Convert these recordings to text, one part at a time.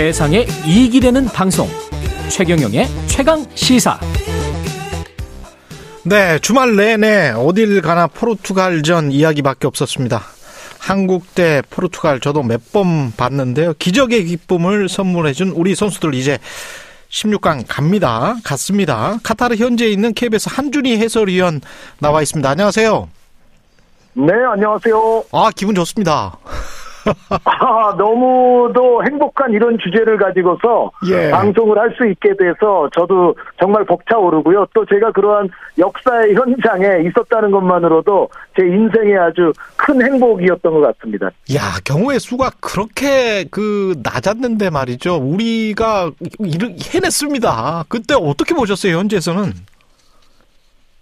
세상에 이익이 되는 방송 최경영의 최강 시사 네, 주말 내내 어딜 가나 포르투갈전 이야기밖에 없었습니다. 한국 대 포르투갈 저도 몇 번 봤는데요. 기적의 기쁨을 선물해준 우리 선수들 이제 16강 갑니다. 갔습니다. 카타르 현지에 있는 KBS 한준희 해설위원 나와 있습니다. 안녕하세요. 네, 안녕하세요. 아, 기분 좋습니다. 아, 너무도 행복한 이런 주제를 가지고서 예. 방송을 할 수 있게 돼서 저도 정말 벅차오르고요. 또 제가 그러한 역사의 현장에 있었다는 것만으로도 제 인생에 아주 큰 행복이었던 것 같습니다. 야, 경우의 수가 그렇게 그 낮았는데 말이죠. 우리가 해냈습니다. 그때 어떻게 보셨어요, 현지에서는?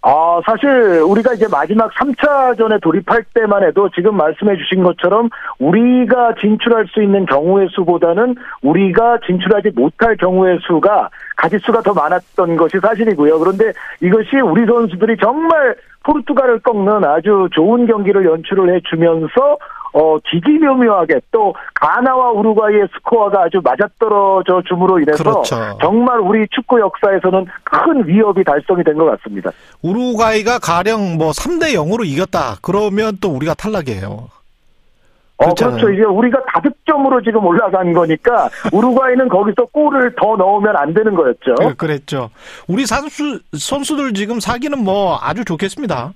아, 사실 우리가 이제 마지막 3차전에 돌입할 때만 해도 지금 말씀해 주신 것처럼 우리가 진출할 수 있는 경우의 수보다는 우리가 진출하지 못할 경우의 수가 가지수가 더 많았던 것이 사실이고요. 그런데 이것이 우리 선수들이 정말 포르투갈을 꺾는 아주 좋은 경기를 연출을 해주면서 어, 기기묘묘하게 또 가나와 우루과이의 스코어가 아주 맞아떨어져 줌으로 인해서 그렇죠. 정말 우리 축구 역사에서는 큰 위협이 달성이 된 것 같습니다. 우루과이가 가령 뭐 3대 0으로 이겼다. 그러면 또 우리가 탈락이에요. 어, 그렇잖아요. 그렇죠. 이제 우리가 다득점으로 지금 올라간 거니까 우루과이는 거기서 골을 더 넣으면 안 되는 거였죠. 그- 그랬죠. 우리 선수 선수들 지금 사기는 뭐 아주 좋겠습니다.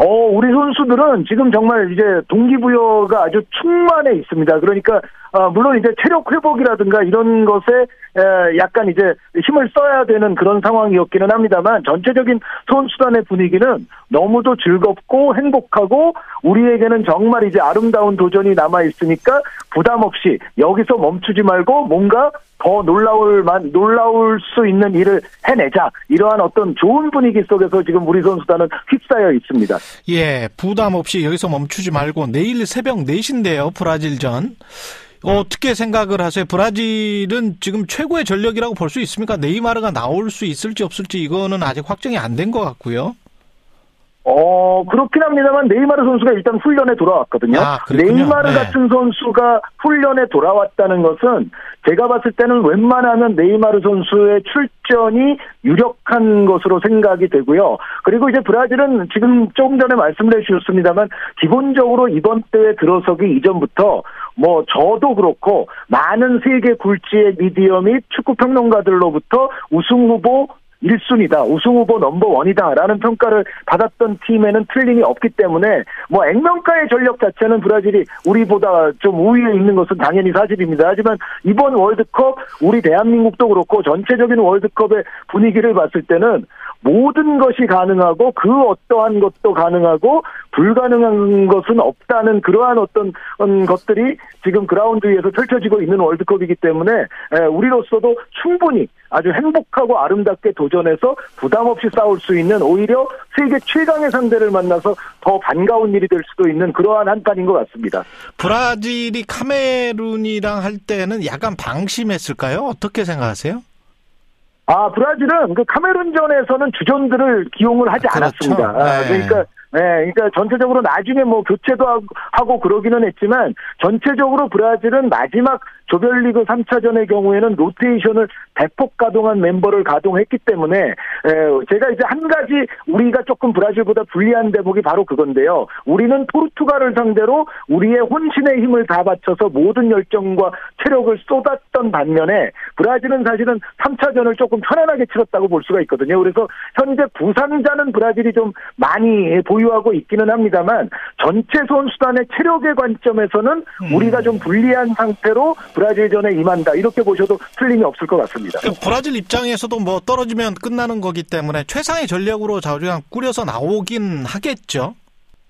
어, 우리 선수들은 지금 정말 이제 동기부여가 아주 충만해 있습니다. 그러니까, 어, 물론 이제 체력 회복이라든가 이런 것에, 에, 약간 이제 힘을 써야 되는 그런 상황이었기는 합니다만, 전체적인 선수단의 분위기는 너무도 즐겁고 행복하고, 우리에게는 정말 이제 아름다운 도전이 남아 있으니까, 부담 없이 여기서 멈추지 말고 뭔가 더 놀라울 만, 놀라울 수 있는 일을 해내자. 이러한 어떤 좋은 분위기 속에서 지금 우리 선수단은 휩싸여 있습니다. 예, 부담 없이 여기서 멈추지 말고 내일 새벽 4시인데요. 브라질전. 어떻게 생각을 하세요? 브라질은 지금 최고의 전력이라고 볼 수 있습니까? 네이마르가 나올 수 있을지 없을지 이거는 아직 확정이 안 된 것 같고요. 어, 그렇긴 합니다만 네이마르 선수가 일단 훈련에 돌아왔거든요. 아. 네이마르 네. 같은 선수가 훈련에 돌아왔다는 것은 제가 봤을 때는 웬만하면 네이마르 선수의 출전이 유력한 것으로 생각이 되고요. 그리고 이제 브라질은 지금 조금 전에 말씀을 해주셨습니다만 기본적으로 이번 대회 들어서기 이전부터 뭐 저도 그렇고 많은 세계 굴지의 미디어 및 축구 평론가들로부터 우승 후보 1순위다, 우승 후보 넘버원이다라는 평가를 받았던 팀에는 틀림이 없기 때문에 뭐 액면가의 전력 자체는 브라질이 우리보다 좀 우위에 있는 것은 당연히 사실입니다. 하지만 이번 월드컵 우리 대한민국도 그렇고 전체적인 월드컵의 분위기를 봤을 때는 모든 것이 가능하고 그 어떠한 것도 가능하고 불가능한 것은 없다는 그러한 어떤 음, 것들이 지금 그라운드 위에서 펼쳐지고 있는 월드컵이기 때문에 에, 우리로서도 충분히 아주 행복하고 아름답게 도전해서 부담 없이 싸울 수 있는 오히려 세계 최강의 상대를 만나서 더 반가운 일이 될 수도 있는 그러한 한판인 것 같습니다. 브라질이 카메룬이랑 할 때는 약간 방심했을까요? 어떻게 생각하세요? 아, 브라질은 그 카메룬전에서는 주전들을 기용을 하지 그렇죠. 않았습니다. 아, 네. 그러니까 네, 그러니까 전체적으로 나중에 뭐 교체도 하고- 하고 그러기는 했지만 전체적으로 브라질은 마지막 조별리그 3차전의 경우에는 로테이션을 대폭 가동한 멤버를 가동했기 때문에 에, 제가 이제 한 가지 우리가 조금 브라질보다 불리한 대목이 바로 그건데요. 우리는 포르투갈을 상대로 우리의 혼신의 힘을 다 바쳐서 모든 열정과 체력을 쏟았던 반면에 브라질은 사실은 3차전을 조금 편안하게 치렀다고 볼 수가 있거든요. 그래서 현재 부상자는 브라질이 좀 많이 보유하고 있기는 합니다만 전체 선수단의 체력의 관점에서는 우리가 좀 불리한 상태로 브라질전에 임한다. 이렇게 보셔도 틀림이 없을 것 같습니다. 그 브라질 입장에서도 뭐 떨어지면 끝나는 거기 때문에 최상의 전력으로 자우지간 꾸려서 나오긴 하겠죠.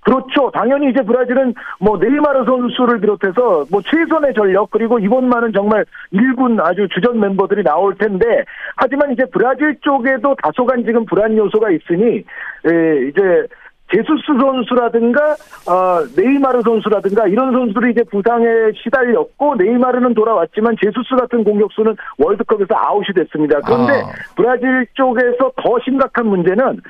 그렇죠. 당연히 이제 브라질은 뭐 네이마르 선수를 비롯해서 뭐 최선의 전력 그리고 이번만은 정말 일군 아주 주전 멤버들이 나올 텐데 하지만 이제 브라질 쪽에도 다소간 지금 불안 요소가 있으니 에, 이제 제수스 선수라든가 어, 네이마르 선수라든가 이런 선수들이 이제 부상에 시달렸고 네이마르는 돌아왔지만 제수스 같은 공격수는 월드컵에서 아웃이 됐습니다. 그런데 아. 브라질 쪽에서 더 심각한 문제는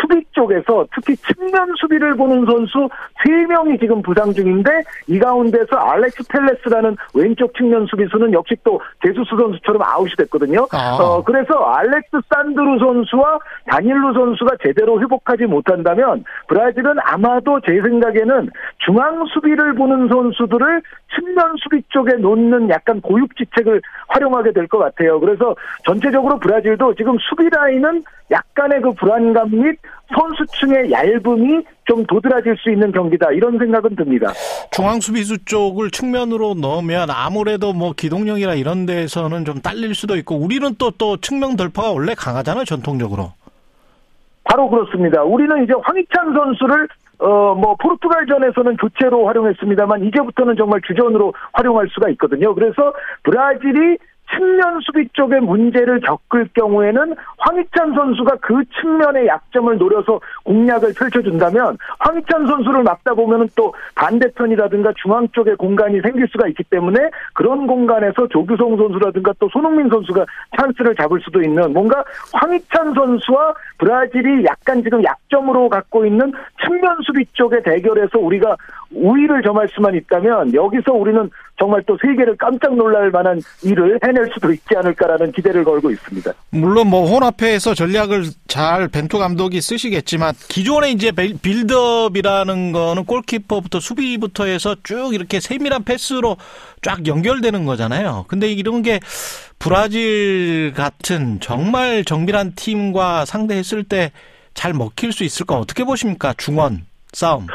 수비 쪽에서 특히 측면 수비를 보는 선수 3명이 지금 부상 중인데 이 가운데서 알렉스 텔레스라는 왼쪽 측면 수비수는 역시 또 제수스 선수처럼 아웃이 됐거든요. 아. 어, 그래서 알렉스 산드루 선수와 다닐루 선수가 제대로 회복하지 못한다면 브라질은 아마도 제 생각에는 중앙 수비를 보는 선수들을 측면 수비 쪽에 놓는 약간 고육지책을 활용하게 될 것 같아요. 그래서 전체적으로 브라질도 지금 수비 라인은 약간의 그 불안감 및 선수층의 얇음이 좀 도드라질 수 있는 경기다 이런 생각은 듭니다. 중앙 수비수 쪽을 측면으로 넣으면 아무래도 뭐 기동력이나 이런 데서는 좀 딸릴 수도 있고 우리는 또또 측면 돌파가 원래 강하잖아요 전통적으로. 바로 그렇습니다. 우리는 이제 황희찬 선수를 어, 뭐, 포르투갈전에서는 교체로 활용했습니다만, 이제부터는 정말 주전으로 활용할 수가 있거든요. 그래서 브라질이 측면 수비 쪽에 문제를 겪을 경우에는 황희찬 선수가 그 측면의 약점을 노려서 공략을 펼쳐준다면 황희찬 선수를 막다 보면은 또 반대편이라든가 중앙 쪽에 공간이 생길 수가 있기 때문에 그런 공간에서 조규성 선수라든가 또 손흥민 선수가 찬스를 잡을 수도 있는 뭔가 황희찬 선수와 브라질이 약간 지금 약점으로 갖고 있는 측면 수비 쪽의 대결에서 우리가 우위를 점할 수만 있다면 여기서 우리는 정말 또 세계를 깜짝 놀랄 만한 일을 해낼 수도 있지 않을까라는 기대를 걸고 있습니다. 물론 뭐 혼합회에서 전략을 잘 벤투 감독이 쓰시겠지만 기존에 이제 빌드업이라는 거는 골키퍼부터 수비부터 해서 쭉 이렇게 세밀한 패스로 쫙 연결되는 거잖아요. 근데 이런 게 브라질 같은 정말 정밀한 팀과 상대했을 때 잘 먹힐 수 있을까 어떻게 보십니까? 중원 싸움.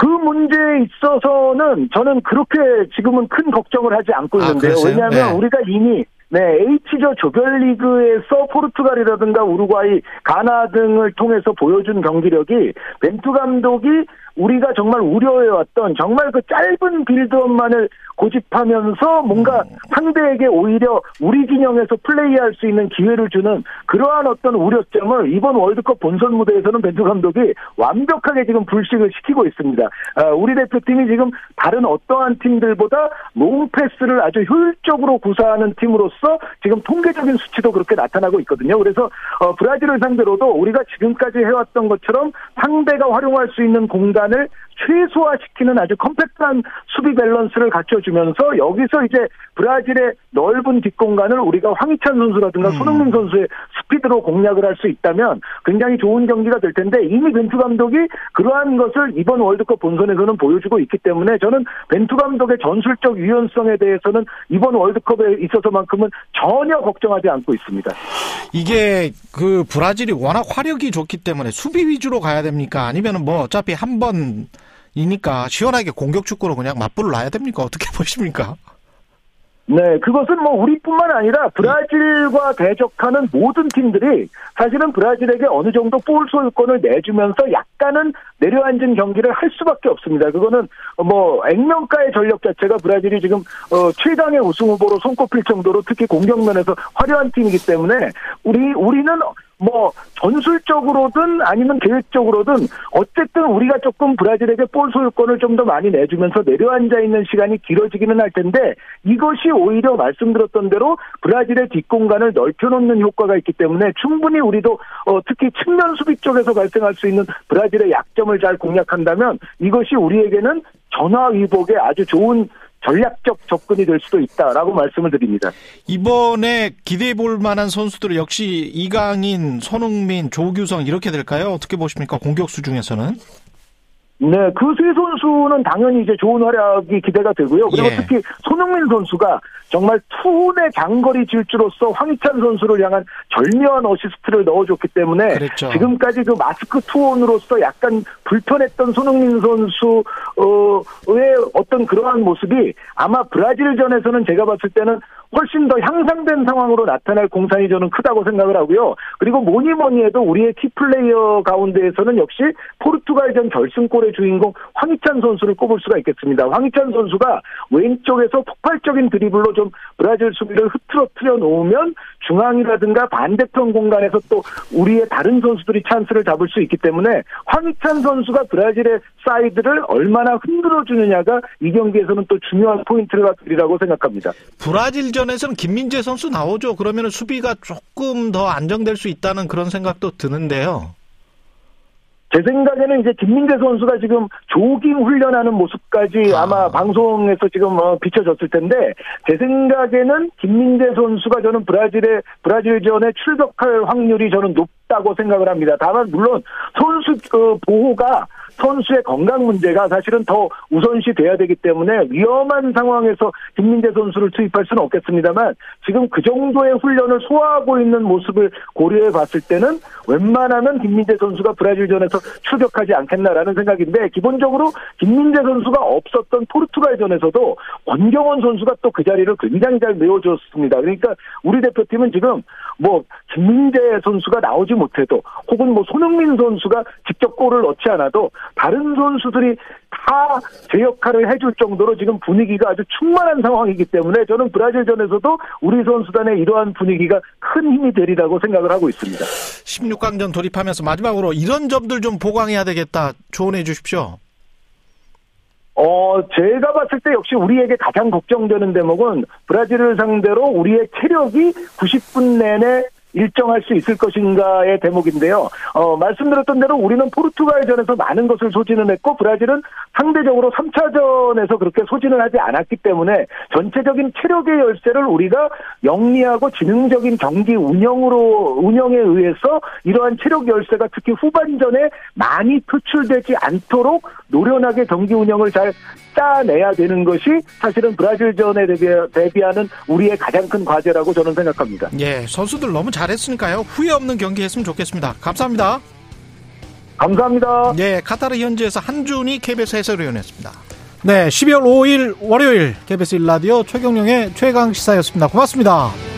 그 문제에 있어서는 저는 그렇게 지금은 큰 걱정을 하지 않고 아, 있는데요. 아, 왜냐하면 네. 우리가 이미 네, H조 조별리그에서 포르투갈이라든가 우루과이, 가나 등을 통해서 보여준 경기력이 벤투 감독이 우리가 정말 우려해왔던 정말 그 짧은 빌드업만을 고집하면서 뭔가 음. 상대에게 오히려 우리 진영에서 플레이할 수 있는 기회를 주는 그러한 어떤 우려점을 이번 월드컵 본선 무대에서는 벤투 감독이 완벽하게 지금 불식을 시키고 있습니다. 아, 우리 대표팀이 지금 다른 어떠한 팀들보다 롱 패스를 아주 효율적으로 구사하는 팀으로서 지금 통계적인 수치도 그렇게 나타나고 있거든요. 그래서 어, 브라질을 상대로도 우리가 지금까지 해왔던 것처럼 상대가 활용할 수 있는 공간을 최소화시키는 아주 컴팩트한 수비 밸런스를 갖춰주면서 여기서 이제 브라질의 넓은 뒷공간을 우리가 황희찬 선수라든가 음. 손흥민 선수의 스피드로 공략을 할 수 있다면 굉장히 좋은 경기가 될 텐데 이미 벤투 감독이 그러한 것을 이번 월드컵 본선에서는 보여주고 있기 때문에 저는 벤투 감독의 전술적 유연성에 대해서는 이번 월드컵에 있어서만큼은 전혀 걱정하지 않고 있습니다. 이게 그 브라질이 워낙 화력이 좋기 때문에 수비 위주로 가야 됩니까? 아니면 뭐 어차피 한번 이니까 시원하게 공격 축구로 그냥 맞불을 놔야 됩니까? 어떻게 보십니까? 네, 그것은 뭐 우리뿐만 아니라 브라질과 대적하는 모든 팀들이 사실은 브라질에게 어느 정도 볼 소유권을 내주면서 약간은 내려앉은 경기를 할 수밖에 없습니다. 그거는 뭐 액면가의 전력 자체가 브라질이 지금 어 최강의 우승 후보로 손꼽힐 정도로 특히 공격면에서 화려한 팀이기 때문에 우리 우리는 뭐 전술적으로든 아니면 계획적으로든 어쨌든 우리가 조금 브라질에게 볼 소유권을 좀 더 많이 내주면서 내려앉아 있는 시간이 길어지기는 할 텐데 이것이 오히려 말씀드렸던 대로 브라질의 뒷공간을 넓혀놓는 효과가 있기 때문에 충분히 우리도 어 특히 측면 수비 쪽에서 발생할 수 있는 브라질의 약점을 잘 공략한다면 이것이 우리에게는 전화위복에 아주 좋은 전략적 접근이 될 수도 있다라고 말씀을 드립니다. 이번에 기대해 볼 만한 선수들은 역시 이강인, 손흥민, 조규성 이렇게 될까요? 어떻게 보십니까? 공격수 중에서는? 네, 그 세 선수는 당연히 이제 좋은 활약이 기대가 되고요. 그리고 예. 특히 손흥민 선수가 정말 투혼의 장거리 질주로서 황희찬 선수를 향한 절묘한 어시스트를 넣어줬기 때문에 그랬죠. 지금까지 그 마스크 투혼으로서 약간 불편했던 손흥민 선수의 어떤 그러한 모습이 아마 브라질전에서는 제가 봤을 때는 훨씬 더 향상된 상황으로 나타날 공산이 저는 크다고 생각을 하고요. 그리고 뭐니 뭐니 해도 우리의 key player 가운데에서는 역시 포르투갈전 결승골의 주인공 황희찬 선수를 꼽을 수가 있겠습니다. 황희찬 선수가 왼쪽에서 폭발적인 드리블로 좀 브라질 수비를 흐트러트려 놓으면 중앙이라든가 반대편 공간에서 또 우리의 다른 선수들이 찬스를 잡을 수 있기 때문에 황희찬 선수가 브라질의 사이드를 얼마나 흔들어 주느냐가 이 경기에서는 또 중요한 포인트가 되리라고 생각합니다. 브라질 전에서는 김민재 선수 나오죠. 그러면 수비가 조금 더 안정될 수 있다는 그런 생각도 드는데요. 제 생각에는 이제 김민재 선수가 지금 조깅 훈련하는 모습까지 아. 마 방송에서 지금 어, 비춰졌을 텐데 제 생각에는 김민재 선수가 저는 브라질의 브라질전에 출격할 확률이 저는 높 다고 생각을 합니다. 다만 물론 선수 그 보호가 선수의 건강 문제가 사실은 더 우선시 돼야 되기 때문에 위험한 상황에서 김민재 선수를 투입할 수는 없겠습니다만 지금 그 정도의 훈련을 소화하고 있는 모습을 고려해 봤을 때는 웬만하면 김민재 선수가 브라질전에서 출격하지 않겠나라는 생각인데 기본적으로 김민재 선수가 없었던 포르투갈전에서도 권경원 선수가 또 그 자리를 굉장히 잘 메워줬습니다. 그러니까 우리 대표팀은 지금 뭐 김민재 선수가 나오지 못해도 혹은 뭐 손흥민 선수가 직접 골을 넣지 않아도 다른 선수들이 다 제 역할을 해줄 정도로 지금 분위기가 아주 충만한 상황이기 때문에 저는 브라질전에서도 우리 선수단의 이러한 분위기가 큰 힘이 되리라고 생각을 하고 있습니다. 16강전 돌입하면서 마지막으로 이런 점들 좀 보강해야 되겠다 조언해 주십시오. 어, 제가 봤을 때 역시 우리에게 가장 걱정되는 대목은 브라질을 상대로 우리의 체력이 90분 내내 일정할 수 있을 것인가의 대목인데요. 어, 말씀드렸던 대로 우리는 포르투갈전에서 많은 것을 소진을 했고 브라질은 상대적으로 3차전에서 그렇게 소진을 하지 않았기 때문에 전체적인 체력의 열쇠를 우리가 영리하고 지능적인 경기 운영으로 운영에 의해서 이러한 체력 열쇠가 특히 후반전에 많이 표출되지 않도록 노련하게 경기 운영을 잘 짜내야 되는 것이 사실은 브라질전에 대비, 하는 우리의 가장 큰 과제라고 저는 생각합니다. 예, 선수들 너무 잘했으니까요. 후회 없는 경기 했으면 좋겠습니다. 감사합니다. 감사합니다. 예, 카타르 현지에서 한준이 KBS 해설위원이었습니다. 네, 12월 5일 월요일 KBS 일라디오 최경령의 최강 시사였습니다. 고맙습니다.